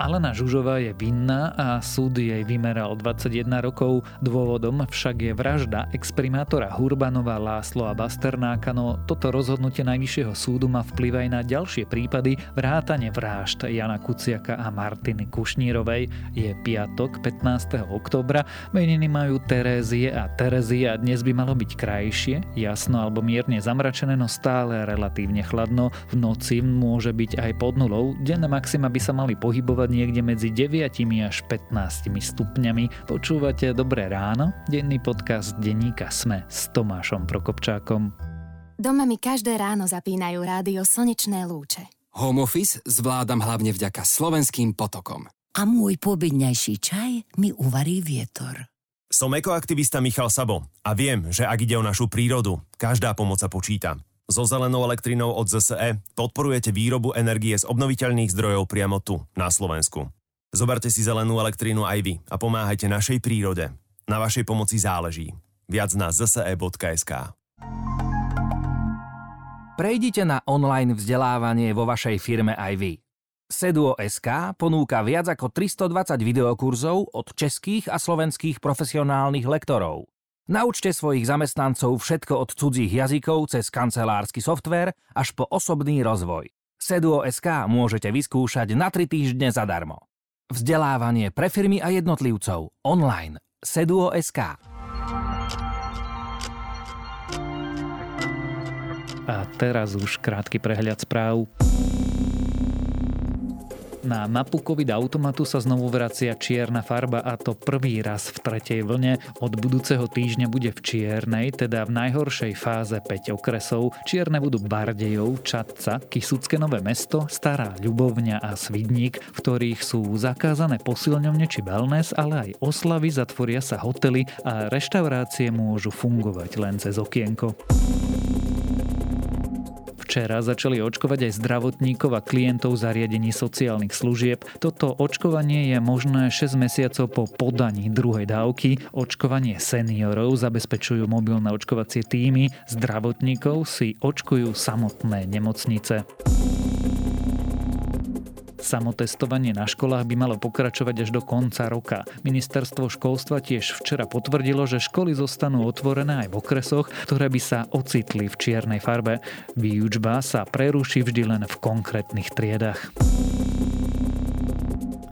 Alena Žužová je vinná a súd jej vymeral 21 rokov. Dôvodom však je vražda exprimátora Hurbanova Láslo a Basternáka, no toto rozhodnutie Najvyššieho súdu má vplyv aj na ďalšie prípady vrátane vražd Jana Kuciaka a Martiny Kušnírovej. Je piatok 15. oktobra, meniny majú Terézie a Terezia dnes by malo byť krajšie, jasno alebo mierne zamračené, no stále relatívne chladno. V noci môže byť aj pod nulou, denné maxima by sa mali pohybovať niekde medzi 9 až 15 stupňami. Počúvate Dobré ráno? Denný podcast denníka Sme s Tomášom Prokopčákom. Doma mi každé ráno zapínajú rádio Slnečné lúče. Home office zvládam hlavne vďaka slovenským potokom. A môj pobedňajší čaj mi uvarí vietor. Som ekoaktivista Michal Sabo a viem, že ak ide o našu prírodu, každá pomoc sa počíta. So zelenou elektrinou od ZSE podporujete výrobu energie z obnoviteľných zdrojov priamo tu, na Slovensku. Zoberte si zelenú elektrínu aj vy a pomáhajte našej prírode. Na vašej pomoci záleží. Viac na zse.sk Prejdite na online vzdelávanie vo vašej firme aj vy. Seduo.sk ponúka viac ako 320 videokurzov od českých a slovenských profesionálnych lektorov. Naučte svojich zamestnancov všetko od cudzích jazykov cez kancelársky softvér až po osobný rozvoj. Seduo.sk môžete vyskúšať na 3 týždne zadarmo. Vzdelávanie pre firmy a jednotlivcov online. Seduo.sk A teraz už krátky prehľad správ. Na mapu COVID-automatu sa znovu vracia čierna farba a to prvý raz v tretej vlne. Od budúceho týždňa bude v čiernej, teda v najhoršej fáze 5 okresov. Čierne budú Bardejov, Čadca, Kisucké Nové mesto, Stará Ľubovňa a Svidník, v ktorých sú zakázané posilňovne či wellness, ale aj oslavy, zatvoria sa hotely a reštaurácie môžu fungovať len cez okienko. Včera začali očkovať aj zdravotníkov a klientov zariadení sociálnych služieb. Toto očkovanie je možné 6 mesiacov po podaní druhej dávky. Očkovanie seniorov zabezpečujú mobilné očkovacie týmy, zdravotníkov si očkujú samotné nemocnice. Samotestovanie na školách by malo pokračovať až do konca roka. Ministerstvo školstva tiež včera potvrdilo, že školy zostanú otvorené aj v okresoch, ktoré by sa ocitli v čiernej farbe. Výučba sa preruší vždy len v konkrétnych triedach.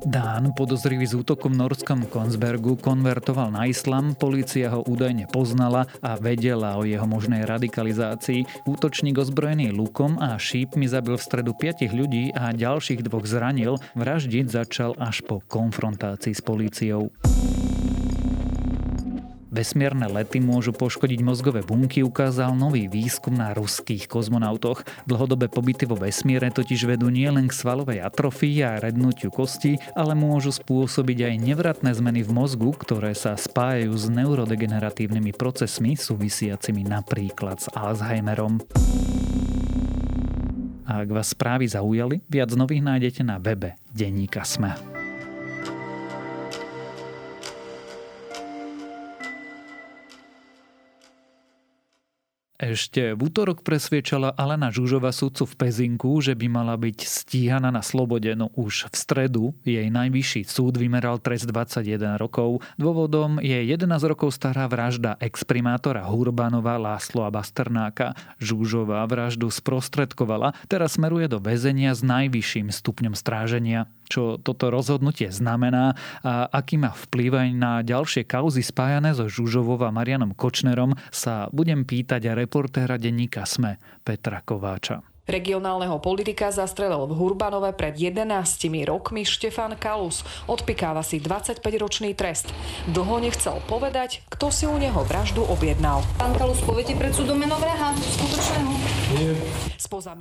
Dán, podozrivý z útokom v norskom Konsbergu, konvertoval na islam, polícia ho údajne poznala a vedela o jeho možnej radikalizácii. Útočník ozbrojený lukom a šípmi zabil v stredu piatich ľudí a ďalších dvoch zranil. Vraždiť začal až po konfrontácii s políciou. Vesmierne lety môžu poškodiť mozgové bunky, ukázal nový výskum na ruských kozmonautoch. Dlhodobé pobyty vo vesmíre totiž vedú nielen k svalovej atrofii a rednutiu kosti, ale môžu spôsobiť aj nevratné zmeny v mozgu, ktoré sa spájajú s neurodegeneratívnymi procesmi súvisiacimi napríklad s Alzheimerom. A ak vás správy zaujali, viac nových nájdete na webe Denníka Sme. Ešte v útorok presviečala Alena Žužova sudcu v Pezinku, že by mala byť stíhaná na slobode, no už v stredu jej najvyšší súd vymeral trest 21 rokov. Dôvodom je 11 rokov stará vražda exprimátora Hurbanova Láslo a Basternáka. Žužová vraždu sprostredkovala, teraz smeruje do väzenia s najvyšším stupňom stráženia čo toto rozhodnutie znamená a aký má vplyv aj na ďalšie kauzy spájané so Žužovou a Marianom Kočnerom, sa budem pýtať reportéra denníka SME Petra Kováča. Regionálneho politika zastrelil v Hurbanove pred 11 rokmi Štefan Kalus. Odpikáva si 25-ročný trest. Dlho nechcel povedať, kto si u neho vraždu objednal. Pán Kalus, poviete pred súdom meno vraha skutočného? Nie.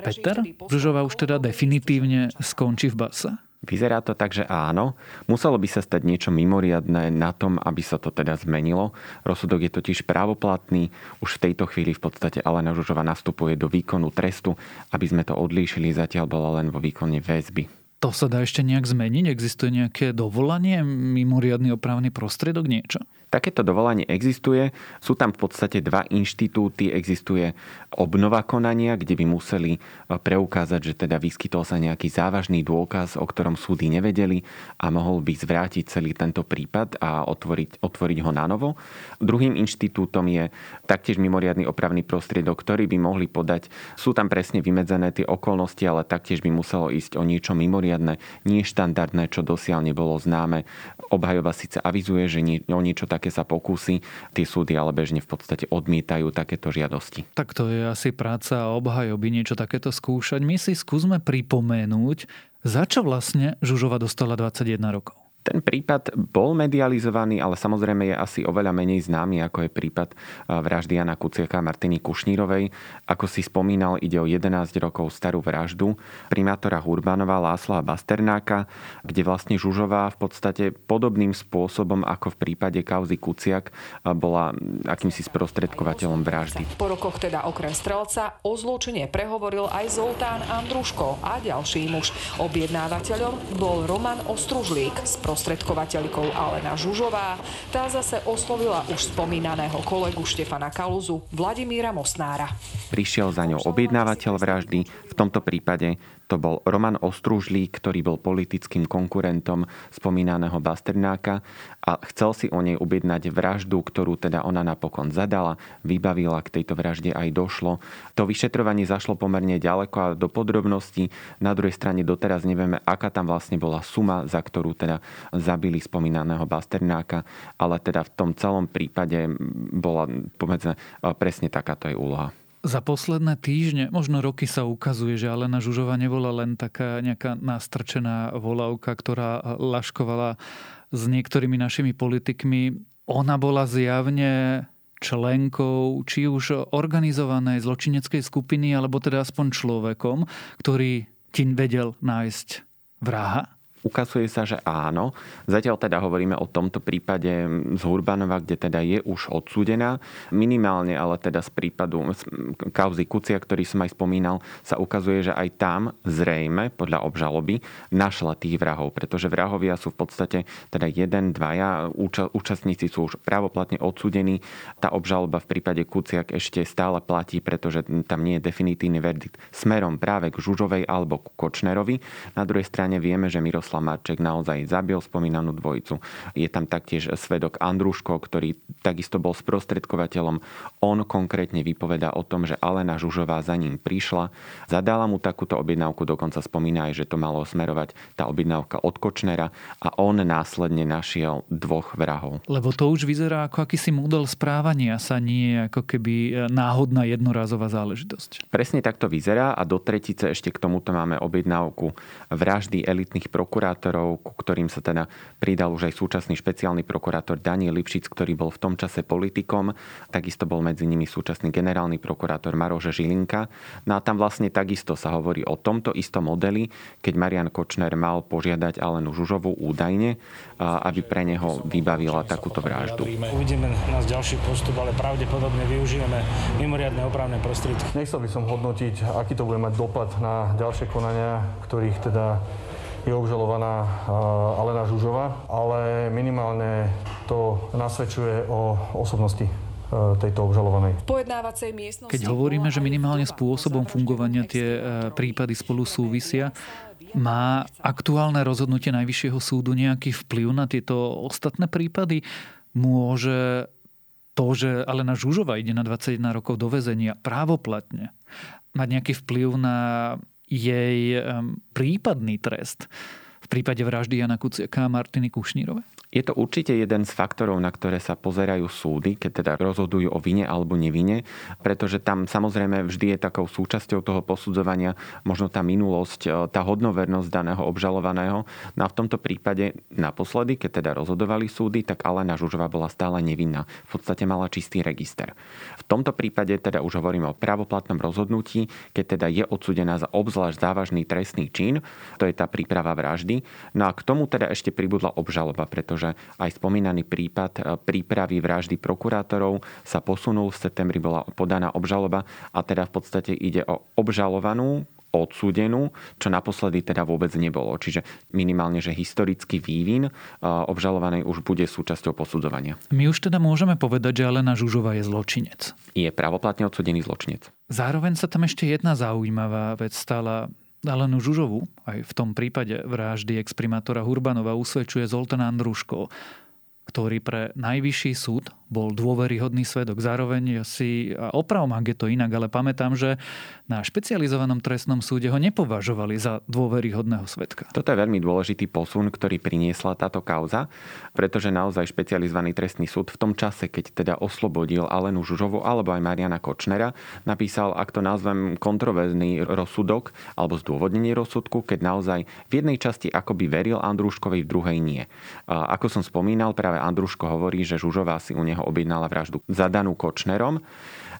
Peter, Žužova už teda definitívne skončí v base? Vyzerá to tak, že áno. Muselo by sa stať niečo mimoriadné na tom, aby sa to teda zmenilo. Rozsudok je totiž právoplatný. Už v tejto chvíli v podstate Alena Žužova nastupuje do výkonu trestu. Aby sme to odlíšili, zatiaľ bola len vo výkone väzby. To sa dá ešte nejak zmeniť? Existuje nejaké dovolanie, mimoriadný opravný prostriedok, niečo? Takéto dovolanie existuje. Sú tam v podstate dva inštitúty. Existuje obnova konania, kde by museli e, preukázať, že teda vyskytol sa nejaký závažný dôkaz, o ktorom súdy nevedeli a mohol by zvrátiť celý tento prípad a otvoriť, otvoriť ho na novo. Druhým inštitútom je taktiež mimoriadný opravný prostriedok, ktorý by mohli podať. Sú tam presne vymedzené tie okolnosti, ale taktiež by muselo ísť o niečo mimoriadne, nie štandardné, čo dosiaľ nebolo známe. Obhajoba síce avizuje, že o niečo také sa pokúsi, tie súdy ale bežne v podstate odmietajú takéto žiadosti. Tak to je asi práca obhajoby niečo takéto skúšať. My si skúsme pripomenúť, za čo vlastne Žužova dostala 21 rokov. Ten prípad bol medializovaný, ale samozrejme je asi oveľa menej známy, ako je prípad vraždy Jana Kuciaka a Martiny Kušnírovej. Ako si spomínal, ide o 11 rokov starú vraždu primátora Hurbanova Lásla Basternáka, kde vlastne Žužová v podstate podobným spôsobom ako v prípade kauzy Kuciak bola akýmsi sprostredkovateľom vraždy. Po rokoch teda okrem strelca o zločine prehovoril aj Zoltán Andruško a ďalší muž. Objednávateľom bol Roman Ostružlík, sprostredkovateľkou Alena Žužová. Tá zase oslovila už spomínaného kolegu Štefana Kaluzu, Vladimíra Mosnára. Prišiel za ňou objednávateľ vraždy, v tomto prípade to bol Roman Ostružlík, ktorý bol politickým konkurentom spomínaného Basternáka a chcel si o nej objednať vraždu, ktorú teda ona napokon zadala, vybavila, k tejto vražde aj došlo. To vyšetrovanie zašlo pomerne ďaleko a do podrobností. Na druhej strane doteraz nevieme, aká tam vlastne bola suma, za ktorú teda zabili spomínaného Basternáka, ale teda v tom celom prípade bola povedzme presne takáto je úloha. Za posledné týždne, možno roky sa ukazuje, že Alena Žužova nebola len taká nejaká nastrčená volavka, ktorá laškovala s niektorými našimi politikmi. Ona bola zjavne členkou či už organizovanej zločineckej skupiny, alebo teda aspoň človekom, ktorý ti vedel nájsť vraha Ukazuje sa, že áno. Zatiaľ teda hovoríme o tomto prípade z Hurbanova, kde teda je už odsúdená. Minimálne ale teda z prípadu z kauzy Kucia, ktorý som aj spomínal, sa ukazuje, že aj tam zrejme podľa obžaloby našla tých vrahov, pretože vrahovia sú v podstate teda jeden, dvaja, účastníci sú už právoplatne odsúdení. Tá obžaloba v prípade Kuciak ešte stále platí, pretože tam nie je definitívny verdikt smerom práve k Žužovej alebo k Kočnerovi. Na druhej strane vieme, že Miroslav Miroslav Marček naozaj zabil spomínanú dvojicu. Je tam taktiež svedok Andruško, ktorý takisto bol sprostredkovateľom. On konkrétne vypovedá o tom, že Alena Žužová za ním prišla, zadala mu takúto objednávku, dokonca spomína aj, že to malo smerovať tá objednávka od Kočnera a on následne našiel dvoch vrahov. Lebo to už vyzerá ako akýsi model správania sa, nie ako keby náhodná jednorazová záležitosť. Presne takto vyzerá a do tretice ešte k tomuto máme objednávku vraždy elitných prokurátorov prokurátorov, ku ktorým sa teda pridal už aj súčasný špeciálny prokurátor Daniel Lipšic, ktorý bol v tom čase politikom. Takisto bol medzi nimi súčasný generálny prokurátor Maroš Žilinka. No a tam vlastne takisto sa hovorí o tomto istom modeli, keď Marian Kočner mal požiadať Alenu Žužovu údajne, aby pre neho vybavila takúto vraždu. Uvidíme nás ďalší postup, ale pravdepodobne využijeme mimoriadne opravné prostriedky. Nechcel by som hodnotiť, aký to bude mať dopad na ďalšie konania, ktorých teda je obžalovaná Alena Žužova, ale minimálne to nasvedčuje o osobnosti tejto obžalovanej. Keď hovoríme, že minimálne spôsobom fungovania tie e, prípady spolu súvisia, má aktuálne rozhodnutie Najvyššieho súdu nejaký vplyv na tieto ostatné prípady? Môže to, že Alena Žužova ide na 21 rokov do väzenia právoplatne, mať nejaký vplyv na jej prípadný trest v prípade vraždy Jana Kuciaka a Martiny Kušnírovej? Je to určite jeden z faktorov, na ktoré sa pozerajú súdy, keď teda rozhodujú o vine alebo nevine, pretože tam samozrejme vždy je takou súčasťou toho posudzovania možno tá minulosť, e, tá hodnovernosť daného obžalovaného. No a v tomto prípade naposledy, keď teda rozhodovali súdy, tak Alena Žužová bola stále nevinná. V podstate mala čistý register. Tomto prípade teda už hovoríme o pravoplatnom rozhodnutí, keď teda je odsudená za obzvlášť závažný trestný čin, to je tá príprava vraždy. No a k tomu teda ešte pribudla obžaloba, pretože aj spomínaný prípad e, prípravy vraždy prokurátorov sa posunul. V septembri bola podaná obžaloba a teda v podstate ide o obžalovanú odsúdenú, čo naposledy teda vôbec nebolo. Čiže minimálne, že historický vývin obžalovanej už bude súčasťou posudzovania. My už teda môžeme povedať, že Alena Žužová je zločinec. Je pravoplatne odsudený zločinec. Zároveň sa tam ešte jedna zaujímavá vec stala. Alenu Žužovu, aj v tom prípade vraždy exprimátora Hurbanova usvedčuje Zoltán Andruško, ktorý pre najvyšší súd bol dôveryhodný svedok. Zároveň si, a opravom, ak je to inak, ale pamätám, že na špecializovanom trestnom súde ho nepovažovali za dôveryhodného svedka. Toto je veľmi dôležitý posun, ktorý priniesla táto kauza, pretože naozaj špecializovaný trestný súd v tom čase, keď teda oslobodil Alenu Žužovu alebo aj Mariana Kočnera, napísal, ak to nazvem, kontroverzný rozsudok alebo zdôvodnenie rozsudku, keď naozaj v jednej časti akoby veril Andruškovi, v druhej nie. A ako som spomínal, práve Andruško hovorí, že Žužová si u neho neho objednala vraždu zadanú Kočnerom.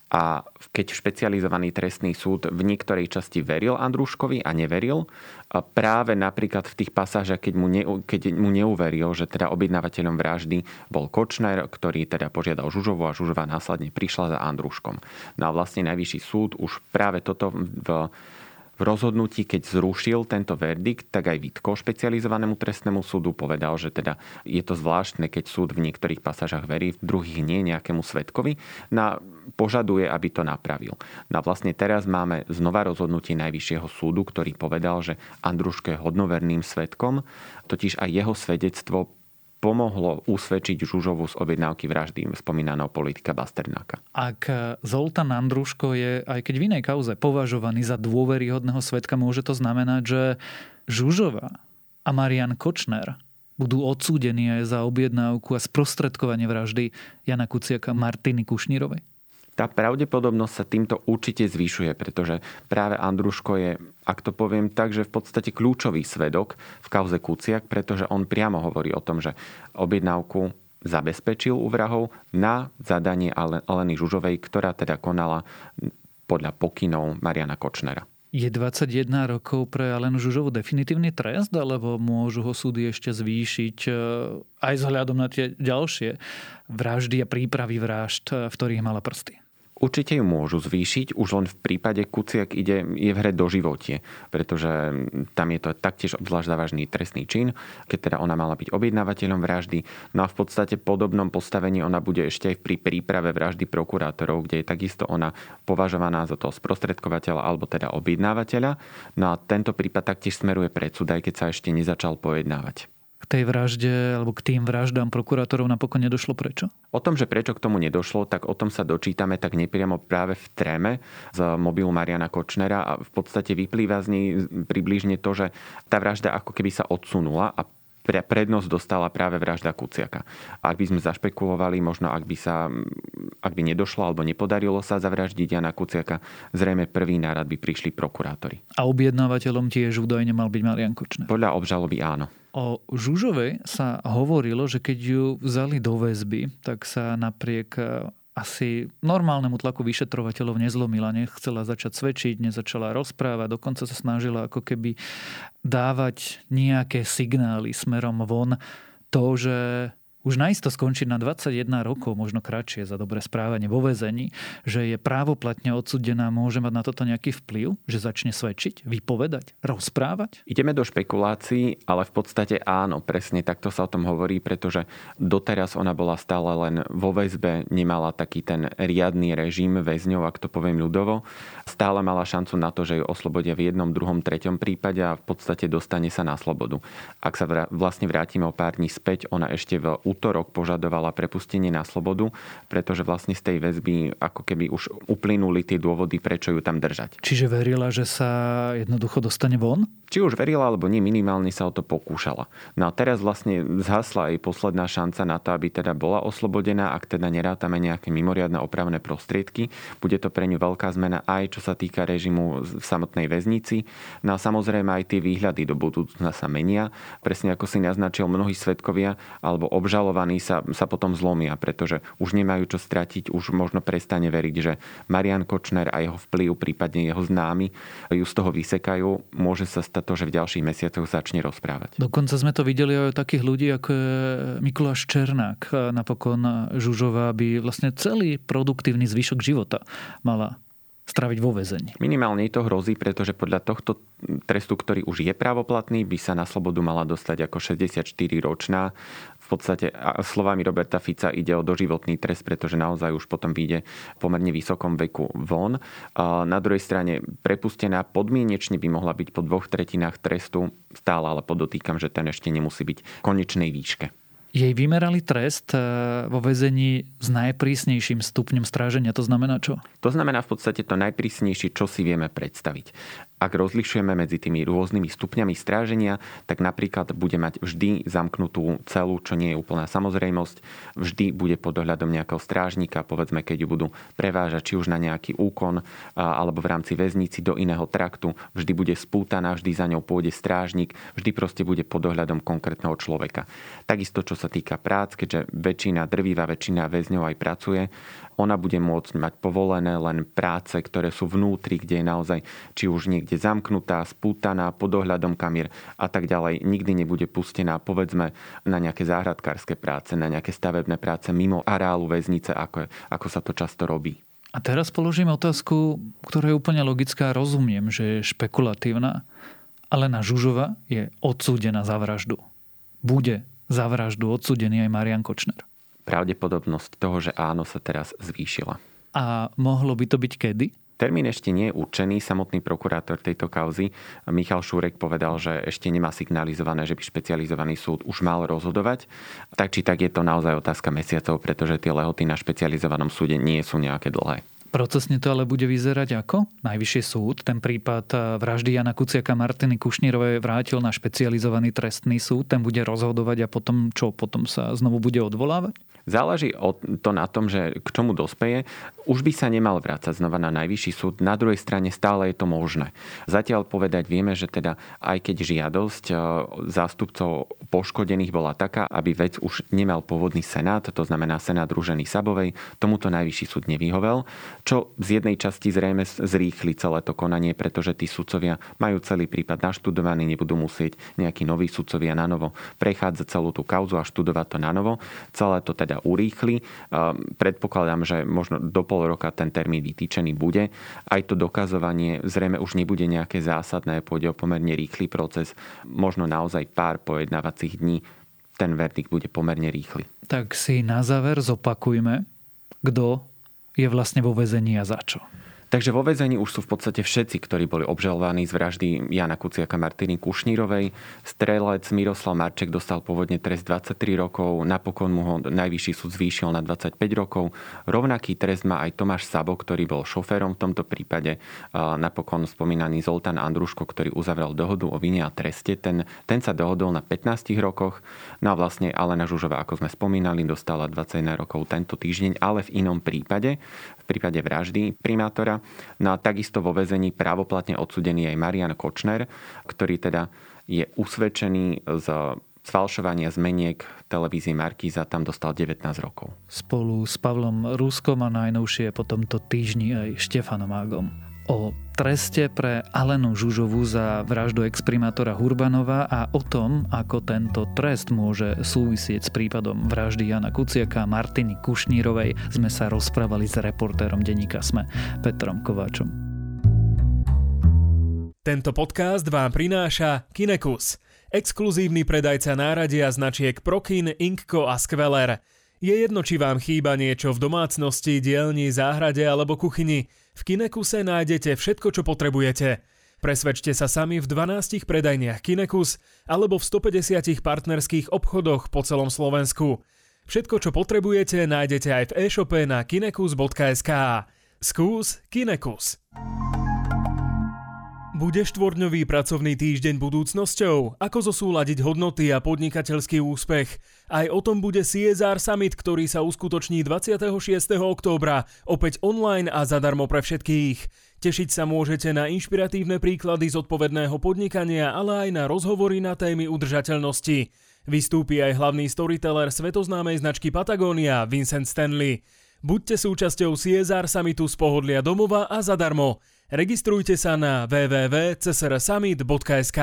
A keď špecializovaný trestný súd v niektorej časti veril Andruškovi a neveril, a práve napríklad v tých pasážach, keď mu, ne, keď mu neuveril, že teda objednávateľom vraždy bol Kočner, ktorý teda požiadal Žužovu a Žužová následne prišla za Andruškom. No a vlastne najvyšší súd už práve toto v v rozhodnutí, keď zrušil tento verdikt, tak aj Vitko špecializovanému trestnému súdu povedal, že teda je to zvláštne, keď súd v niektorých pasážach verí, v druhých nie nejakému svetkovi. Na, požaduje, aby to napravil. No a vlastne teraz máme znova rozhodnutie Najvyššieho súdu, ktorý povedal, že Andruško je hodnoverným svetkom, totiž aj jeho svedectvo pomohlo usvedčiť Žužovu z objednávky vraždy spomínaného politika Basternáka. Ak Zoltán Andruško je, aj keď v inej kauze, považovaný za dôveryhodného svetka, môže to znamenať, že Žužova a Marian Kočner budú odsúdení aj za objednávku a sprostredkovanie vraždy Jana Kuciaka Martiny Kušnírovej? Tá pravdepodobnosť sa týmto určite zvyšuje, pretože práve Andruško je, ak to poviem tak, že v podstate kľúčový svedok v kauze Kuciak, pretože on priamo hovorí o tom, že objednávku zabezpečil u vrahov na zadanie Aleny Žužovej, ktorá teda konala podľa pokynov Mariana Kočnera. Je 21 rokov pre Alenu Žužovu definitívny trest, alebo môžu ho súdy ešte zvýšiť e, aj vzhľadom na tie ďalšie vraždy a prípravy vražd, v ktorých mala prsty? Určite ju môžu zvýšiť, už len v prípade Kuciak ide, je v hre doživotie, pretože tam je to taktiež obzvlášť závažný trestný čin, keď teda ona mala byť objednávateľom vraždy. No a v podstate podobnom postavení ona bude ešte aj pri príprave vraždy prokurátorov, kde je takisto ona považovaná za toho sprostredkovateľa alebo teda objednávateľa. No a tento prípad taktiež smeruje pred súd, aj keď sa ešte nezačal pojednávať tej vražde alebo k tým vraždám prokurátorov napokon nedošlo prečo? O tom, že prečo k tomu nedošlo, tak o tom sa dočítame tak nepriamo práve v tréme z mobilu Mariana Kočnera a v podstate vyplýva z nej približne to, že tá vražda ako keby sa odsunula a prednosť dostala práve vražda Kuciaka. Ak by sme zašpekulovali, možno ak by, sa, ak by nedošlo alebo nepodarilo sa zavraždiť Jana Kuciaka, zrejme prvý nárad by prišli prokurátori. A objednávateľom tiež údajne mal byť Marian Kočner. Podľa obžaloby áno. O Žužovej sa hovorilo, že keď ju vzali do väzby, tak sa napriek asi normálnemu tlaku vyšetrovateľov nezlomila, nechcela začať svedčiť, nezačala rozprávať, dokonca sa snažila ako keby dávať nejaké signály smerom von. To, že už naisto skončiť na 21 rokov, možno kratšie za dobré správanie vo väzení, že je právoplatne odsudená, môže mať na toto nejaký vplyv, že začne svedčiť, vypovedať, rozprávať? Ideme do špekulácií, ale v podstate áno, presne takto sa o tom hovorí, pretože doteraz ona bola stále len vo väzbe, nemala taký ten riadny režim väzňov, ak to poviem ľudovo. Stále mala šancu na to, že ju oslobodia v jednom, druhom, treťom prípade a v podstate dostane sa na slobodu. Ak sa vlastne vrátime o pár dní späť, ona ešte v útorok požadovala prepustenie na slobodu, pretože vlastne z tej väzby ako keby už uplynuli tie dôvody, prečo ju tam držať. Čiže verila, že sa jednoducho dostane von? Či už verila, alebo nie, minimálne sa o to pokúšala. No a teraz vlastne zhasla jej posledná šanca na to, aby teda bola oslobodená, ak teda nerátame nejaké mimoriadne opravné prostriedky. Bude to pre ňu veľká zmena aj čo sa týka režimu v samotnej väznici. No a samozrejme aj tie výhľady do budúcna sa menia. Presne ako si naznačil mnohí svetkovia alebo obžal obžalovaní sa, sa potom zlomia, pretože už nemajú čo stratiť, už možno prestane veriť, že Marian Kočner a jeho vplyv, prípadne jeho známy, ju z toho vysekajú. Môže sa stať to, že v ďalších mesiacoch začne rozprávať. Dokonca sme to videli aj takých ľudí, ako je Mikuláš Černák. Napokon Žužová by vlastne celý produktívny zvyšok života mala straviť vo väzení. Minimálne to hrozí, pretože podľa tohto trestu, ktorý už je právoplatný, by sa na slobodu mala dostať ako 64-ročná. V podstate slovami Roberta Fica ide o doživotný trest, pretože naozaj už potom vyjde v pomerne vysokom veku von. Na druhej strane prepustená podmienečne by mohla byť po dvoch tretinách trestu, stále ale podotýkam, že ten ešte nemusí byť konečnej výške. Jej vymerali trest e, vo väzení s najprísnejším stupňom stráženia. To znamená čo? To znamená v podstate to najprísnejšie, čo si vieme predstaviť ak rozlišujeme medzi tými rôznymi stupňami stráženia, tak napríklad bude mať vždy zamknutú celu, čo nie je úplná samozrejmosť. Vždy bude pod dohľadom nejakého strážnika, povedzme, keď ju budú prevážať či už na nejaký úkon alebo v rámci väznici do iného traktu. Vždy bude spútaná, vždy za ňou pôjde strážnik, vždy proste bude pod dohľadom konkrétneho človeka. Takisto, čo sa týka prác, keďže väčšina, drvivá väčšina väzňov aj pracuje, ona bude môcť mať povolené len práce, ktoré sú vnútri, kde je naozaj či už niekde zamknutá, spútaná, pod ohľadom kamier a tak ďalej. Nikdy nebude pustená, povedzme, na nejaké záhradkárske práce, na nejaké stavebné práce mimo areálu väznice, ako, ako sa to často robí. A teraz položím otázku, ktorá je úplne logická. Rozumiem, že je špekulatívna. ale na Žužova je odsúdená za vraždu. Bude za vraždu odsúdený aj Marian Kočner pravdepodobnosť toho, že áno, sa teraz zvýšila. A mohlo by to byť kedy? Termín ešte nie je určený. Samotný prokurátor tejto kauzy Michal Šúrek povedal, že ešte nemá signalizované, že by špecializovaný súd už mal rozhodovať. Tak či tak je to naozaj otázka mesiacov, pretože tie lehoty na špecializovanom súde nie sú nejaké dlhé. Procesne to ale bude vyzerať ako? Najvyšší súd ten prípad eh, vraždy Jana Kuciaka Martiny Kušnírovej vrátil na špecializovaný trestný súd, ten bude rozhodovať a potom čo? Potom sa znovu bude odvolávať? Záleží to na tom, že k čomu dospeje. Už by sa nemal vrácať znova na najvyšší súd. Na druhej strane stále je to možné. Zatiaľ povedať vieme, že teda aj keď žiadosť eh, zástupcov poškodených bola taká, aby vec už nemal pôvodný senát, to znamená senát Ruženy Sabovej, tomuto najvyšší súd nevyhovel čo z jednej časti zrejme zrýchli celé to konanie, pretože tí sudcovia majú celý prípad naštudovaný, nebudú musieť nejakí noví sudcovia na novo prechádzať celú tú kauzu a študovať to na novo. Celé to teda urýchli. Predpokladám, že možno do pol roka ten termín vytýčený bude. Aj to dokazovanie zrejme už nebude nejaké zásadné, pôjde o pomerne rýchly proces, možno naozaj pár pojednávacích dní ten verdikt bude pomerne rýchly. Tak si na záver zopakujme, kto je vlastne vo väzení a za čo? Takže vo väzení už sú v podstate všetci, ktorí boli obžalovaní z vraždy Jana Kuciaka Martiny Kušnírovej. Strelec Miroslav Marček dostal pôvodne trest 23 rokov, napokon mu ho najvyšší súd zvýšil na 25 rokov. Rovnaký trest má aj Tomáš Sabo, ktorý bol šoférom v tomto prípade. Napokon spomínaný Zoltán Andruško, ktorý uzavrel dohodu o vine a treste. Ten, ten sa dohodol na 15 rokoch. No a vlastne Alena Žužová, ako sme spomínali, dostala 21 rokov tento týždeň, ale v inom prípade, v prípade vraždy primátora No a takisto vo väzení právoplatne odsudený aj Marian Kočner, ktorý teda je usvedčený z sfalšovania zmeniek televízie Markíza, tam dostal 19 rokov. Spolu s Pavlom Ruskom a najnovšie po tomto týždni aj Štefanom Ágom o treste pre Alenu Žužovu za vraždu exprimátora Hurbanova a o tom, ako tento trest môže súvisieť s prípadom vraždy Jana Kuciaka a Martiny Kušnírovej, sme sa rozprávali s reportérom denníka Sme Petrom Kováčom. Tento podcast vám prináša Kinekus, exkluzívny predajca náradia značiek Prokin, Inkko a Skveler. Je jedno, či vám chýba niečo v domácnosti, dielni, záhrade alebo kuchyni – v Kinekuse nájdete všetko, čo potrebujete. Presvedčte sa sami v 12 predajniach Kinekus alebo v 150 partnerských obchodoch po celom Slovensku. Všetko, čo potrebujete, nájdete aj v e-shope na kinekus.sk. Skús Kinekus. Bude štvorňový pracovný týždeň budúcnosťou? Ako zosúladiť hodnoty a podnikateľský úspech? Aj o tom bude CSR Summit, ktorý sa uskutoční 26. októbra, opäť online a zadarmo pre všetkých. Tešiť sa môžete na inšpiratívne príklady zodpovedného podnikania, ale aj na rozhovory na témy udržateľnosti. Vystúpi aj hlavný storyteller svetoznámej značky Patagonia Vincent Stanley. Buďte súčasťou CSR Summitu z pohodlia domova a zadarmo. Registrujte sa na www.csrsummit.sk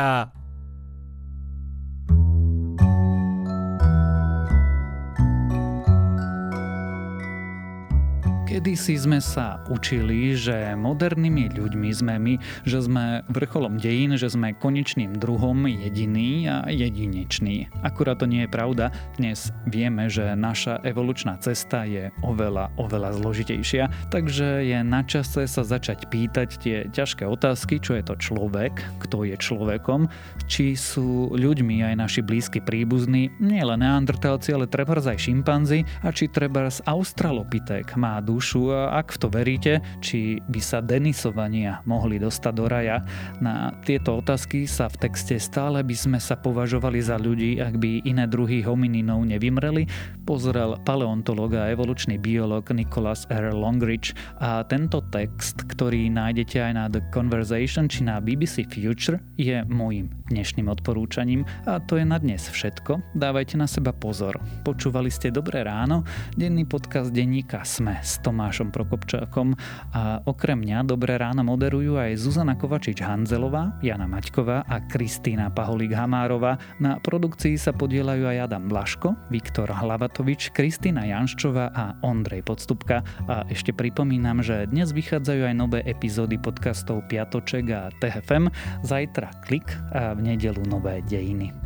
Kedysi sme sa učili, že modernými ľuďmi sme my, že sme vrcholom dejín, že sme konečným druhom jediný a jedinečný. Akurát to nie je pravda. Dnes vieme, že naša evolučná cesta je oveľa, oveľa zložitejšia, takže je na čase sa začať pýtať tie ťažké otázky, čo je to človek, kto je človekom, či sú ľuďmi aj naši blízki príbuzní, nie len neandertálci, ale treba aj šimpanzi a či treba z australopitek má dušu a ak v to veríte, či by sa denisovania mohli dostať do raja. Na tieto otázky sa v texte stále by sme sa považovali za ľudí, ak by iné druhy homininov nevymreli, pozrel paleontolog a evolučný biolog Nicholas R. Longridge a tento text, ktorý nájdete aj na The Conversation či na BBC Future, je môjim dnešným odporúčaním a to je na dnes všetko. Dávajte na seba pozor. Počúvali ste Dobré ráno, denný podcast denníka Sme s Tomášom Prokopčákom a okrem mňa Dobré ráno moderujú aj Zuzana Kovačič-Hanzelová, Jana Maťková a Kristýna Paholík-Hamárová. Na produkcii sa podielajú aj Adam Blaško, Viktor Hlavatovič, Kristýna Janščová a Ondrej Podstupka. A ešte pripomínam, že dnes vychádzajú aj nové epizódy podcastov Piatoček a TFM, zajtra Klik a v nedelu Nové dejiny.